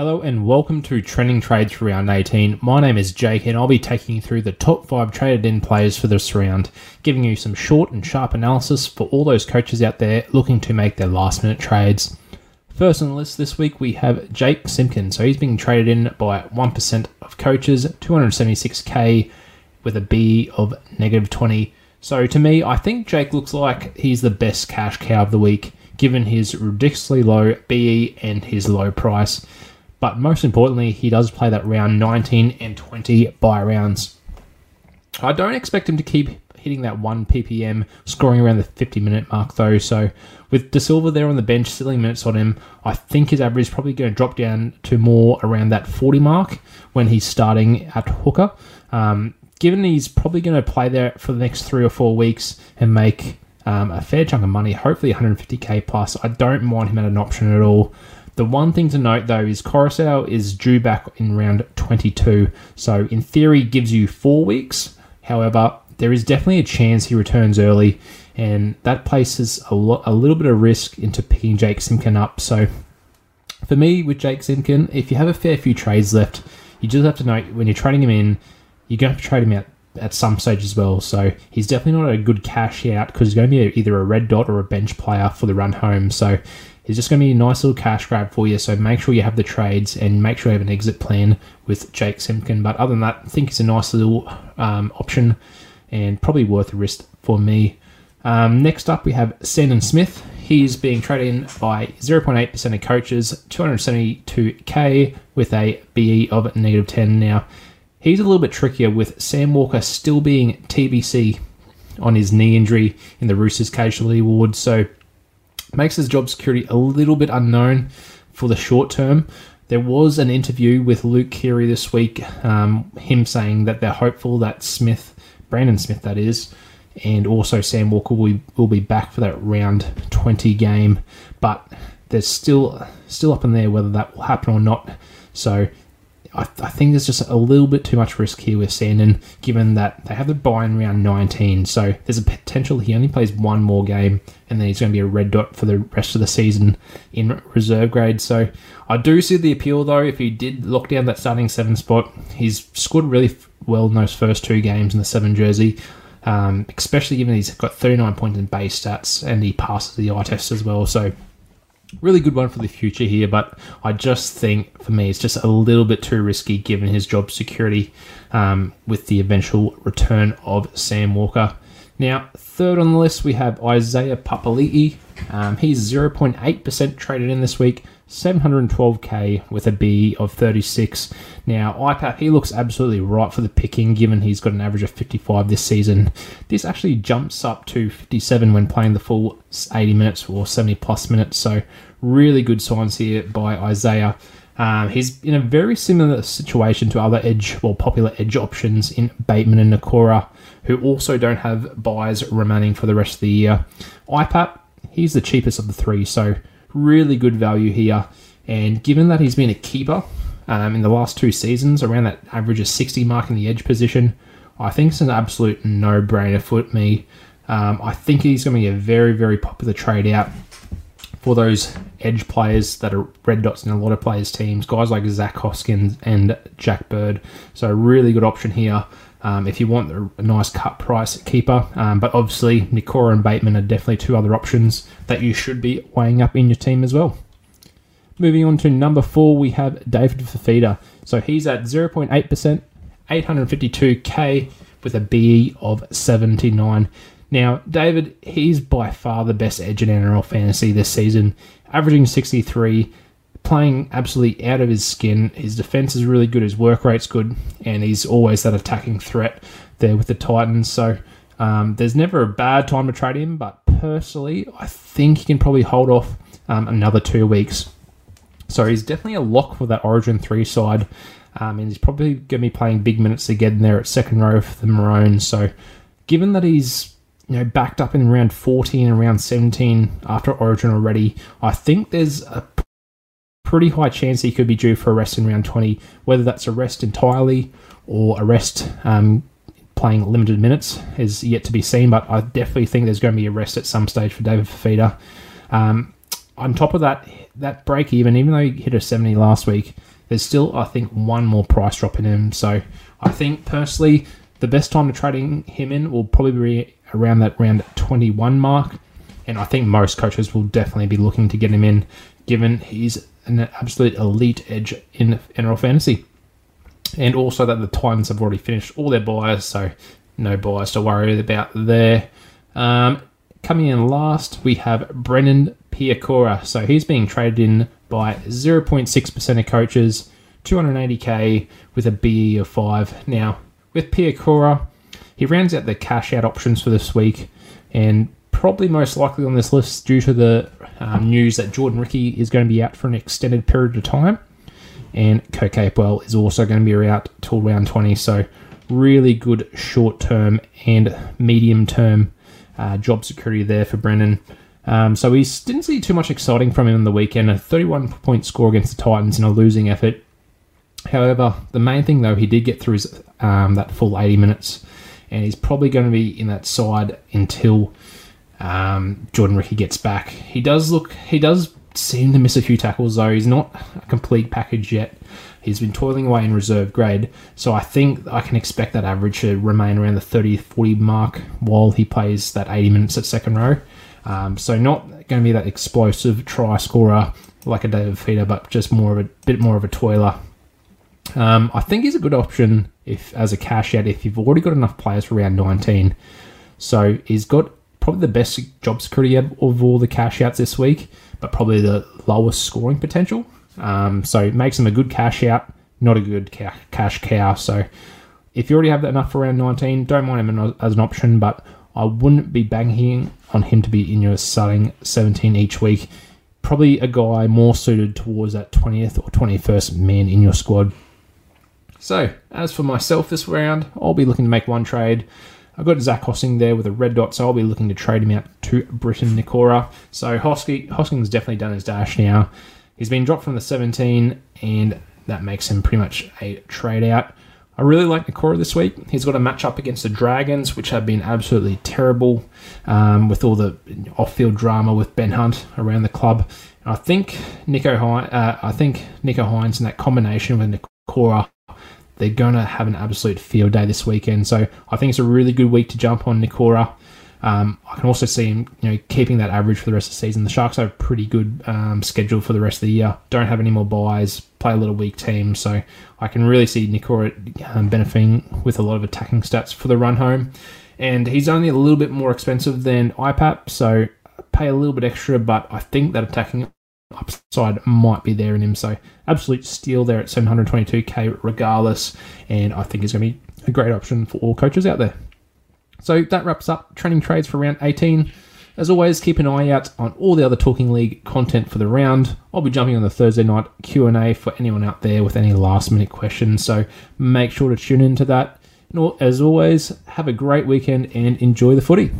Hello and welcome to Trending Trades for round 18. My name is Jake and I'll be taking you through the top 5 traded in players for this round, giving you some short and sharp analysis for all those coaches out there looking to make their last minute trades. First on the list this week we have Jake Simpkin. So he's being traded in by 1% of coaches, 276k with a B of negative 20. So to me, I think Jake looks like he's the best cash cow of the week, given his ridiculously low BE and his low price. But most importantly, he does play that round 19 and 20 buy rounds. I don't expect him to keep hitting that 1 ppm, scoring around the 50 minute mark though. So with De Silva there on the bench, stealing minutes on him, I think his average is probably going to drop down to more around that 40 mark when he's starting at hooker. Um, given he's probably going to play there for the next three or four weeks and make um, a fair chunk of money, hopefully 150k plus, I don't mind him at an option at all. The one thing to note though is Koroisau is due back in round 22, so in theory gives you four weeks. However, there is definitely a chance he returns early, and that places a, lo- a little bit of risk into picking Jake Simpkin up. So for me, with Jake Simpkin, if you have a fair few trades left, you just have to note when you're trading him in, you're going to have to trade him out at some stage as well. So he's definitely not a good cash out because he's going to be either a red dot or a bench player for the run home. So is just going to be a nice little cash grab for you. So make sure you have the trades and make sure you have an exit plan with Jake Simpkin. But other than that, I think it's a nice little um, option and probably worth a risk for me. Um, next up, we have Sandon Smith. He's being traded in by 0.8% of coaches, 272k with a BE of negative 10. Now, he's a little bit trickier with Sam Walker still being TBC on his knee injury in the Roosters casualty award. So makes his job security a little bit unknown for the short term. There was an interview with Luke Keary this week, um, him saying that they're hopeful that Smith, Brandon Smith, that is, and also Sam Walker will be, will be back for that round 20 game, but there's still still up in there whether that will happen or not. So I, I, think there's just a little bit too much risk here with Sandon, given that they have the buy in round 19. So there's a potential he only plays one more game, and then he's going to be a red dot for the rest of the season in reserve grade. So I do see the appeal, though. If he did lock down that starting seven spot, he's scored really well in those first two games in the seven jersey. Um, especially given he's got 39 points in base stats and he passes the eye test as well. So really good one for the future here, but I just think for me it's just a little bit too risky given his job security um, with the eventual return of Sam Walker. Now, third on the list, we have Isaiah Papali'i. Um, he's 0.8% traded in this week, 712k with a B of 36. Now, IPAP, he looks absolutely right for the picking given he's got an average of 55 this season. This actually jumps up to 57 when playing the full 80 minutes or 70 plus minutes, so really good signs here by Isaiah. Um, he's in a very similar situation to other edge or well, popular edge options in Bateman and Nikora, who also don't have buys remaining for the rest of the year. IPAP, he's the cheapest of the three, so really good value here. And given that he's been a keeper um, in the last two seasons, around that average of 60 mark in the edge position, I think it's an absolute no brainer for me. Um, I think he's going to be a very, very popular trade out for those edge players that are red dots in a lot of players' teams, guys like Zach Hosking and Jack Bird. So, a really good option here um, if you want a nice cut price keeper. Um, but obviously, Nikora and Bateman are definitely two other options that you should be weighing up in your team as well. Moving on to number four, we have David Fifita. So he's at 0.8%, 852k with a BE of 79. Now, David, he's by far the best edge in NRL fantasy this season, averaging 63, playing absolutely out of his skin. His defense is really good, his work rate's good, and he's always that attacking threat there with the Titans. So um, there's never a bad time to trade him, but personally, I think he can probably hold off um, another two weeks. So he's definitely a lock for that Origin 3 side. Um, and he's probably going to be playing big minutes again there at second row for the Maroons. So given that he's you know backed up in round 14 and round 17 after Origin already, I think there's a pretty high chance he could be due for a rest in round 20, whether that's a rest entirely or a rest um, playing limited minutes is yet to be seen, but I definitely think there's going to be a rest at some stage for David Fifita. Um, on top of that, that break even, even though he hit a 70 last week, there's still, I think, one more price drop in him. So I think personally, the best time to trading him in will probably be around that round 21 mark. And I think most coaches will definitely be looking to get him in, given he's an absolute elite edge in NRL fantasy. And also that the Titans have already finished all their buys, so no buys to worry about there. Um, coming in last, we have Brendan Piakura. So he's being traded in by 0.6% of coaches, 280k with a BE of 5. Now, with Piakura, he rounds out the cash out options for this week, and probably most likely on this list due to the um, news that Jordan Riki is going to be out for an extended period of time, and Kurt Capewell is also going to be out till round 20. So, really good short term and medium term uh, job security there for Brendan. Um, so we didn't see too much exciting from him on the weekend. A 31 point score against the Titans in a losing effort. However, the main thing though, he did get through his, um, that full 80 minutes, and he's probably going to be in that side until um, Jordan Riki gets back. He does look, he does seem to miss a few tackles though. He's not a complete package yet. He's been toiling away in reserve grade, so I think I can expect that average to remain around the 30 40 mark while he plays that 80 minutes at second row. Um, so not going to be that explosive try scorer like a David Fifita, but just more of a bit more of a toiler. Um, I think he's a good option if as a cash out if you've already got enough players for round 19. So he's got probably the best job security of all the cash outs this week, but probably the lowest scoring potential. Um, so it makes him a good cash out, not a good ca- cash cow. So if you already have that enough for round 19, don't mind him as an option, but I wouldn't be banking on him to be in your starting 17 each week. Probably a guy more suited towards that 20th or 21st man in your squad. So, as for myself this round, I'll be looking to make one trade. I've got Zach Hosking there with a red dot, so I'll be looking to trade him out to Briton Nikora. So Hosking, Hosking's definitely done his dash now. He's been dropped from the 17, and that makes him pretty much a trade out. I really like Nikora this week. He's got a match up against the Dragons, which have been absolutely terrible um, with all the off-field drama with Ben Hunt around the club. I think Nicho, uh, I think Nicho Hynes and that combination with Nikora, they're going to have an absolute field day this weekend. So I think it's a really good week to jump on Nikora. Um, I can also see him, you know, keeping that average for the rest of the season. The Sharks have a pretty good um, schedule for the rest of the year. Don't have any more buys. Play a little weak team, so I can really see Nikora um, benefiting with a lot of attacking stats for the run home. And he's only a little bit more expensive than IPAP, so pay a little bit extra. But I think that attacking upside might be there in him. So absolute steal there at 722k regardless, and I think he's going to be a great option for all coaches out there. So that wraps up Trending Trades for round 18. As always, keep an eye out on all the other Talking League content for the round. I'll be jumping on the Thursday night Q&A for anyone out there with any last minute questions, so make sure to tune into that. And as always, have a great weekend and enjoy the footy.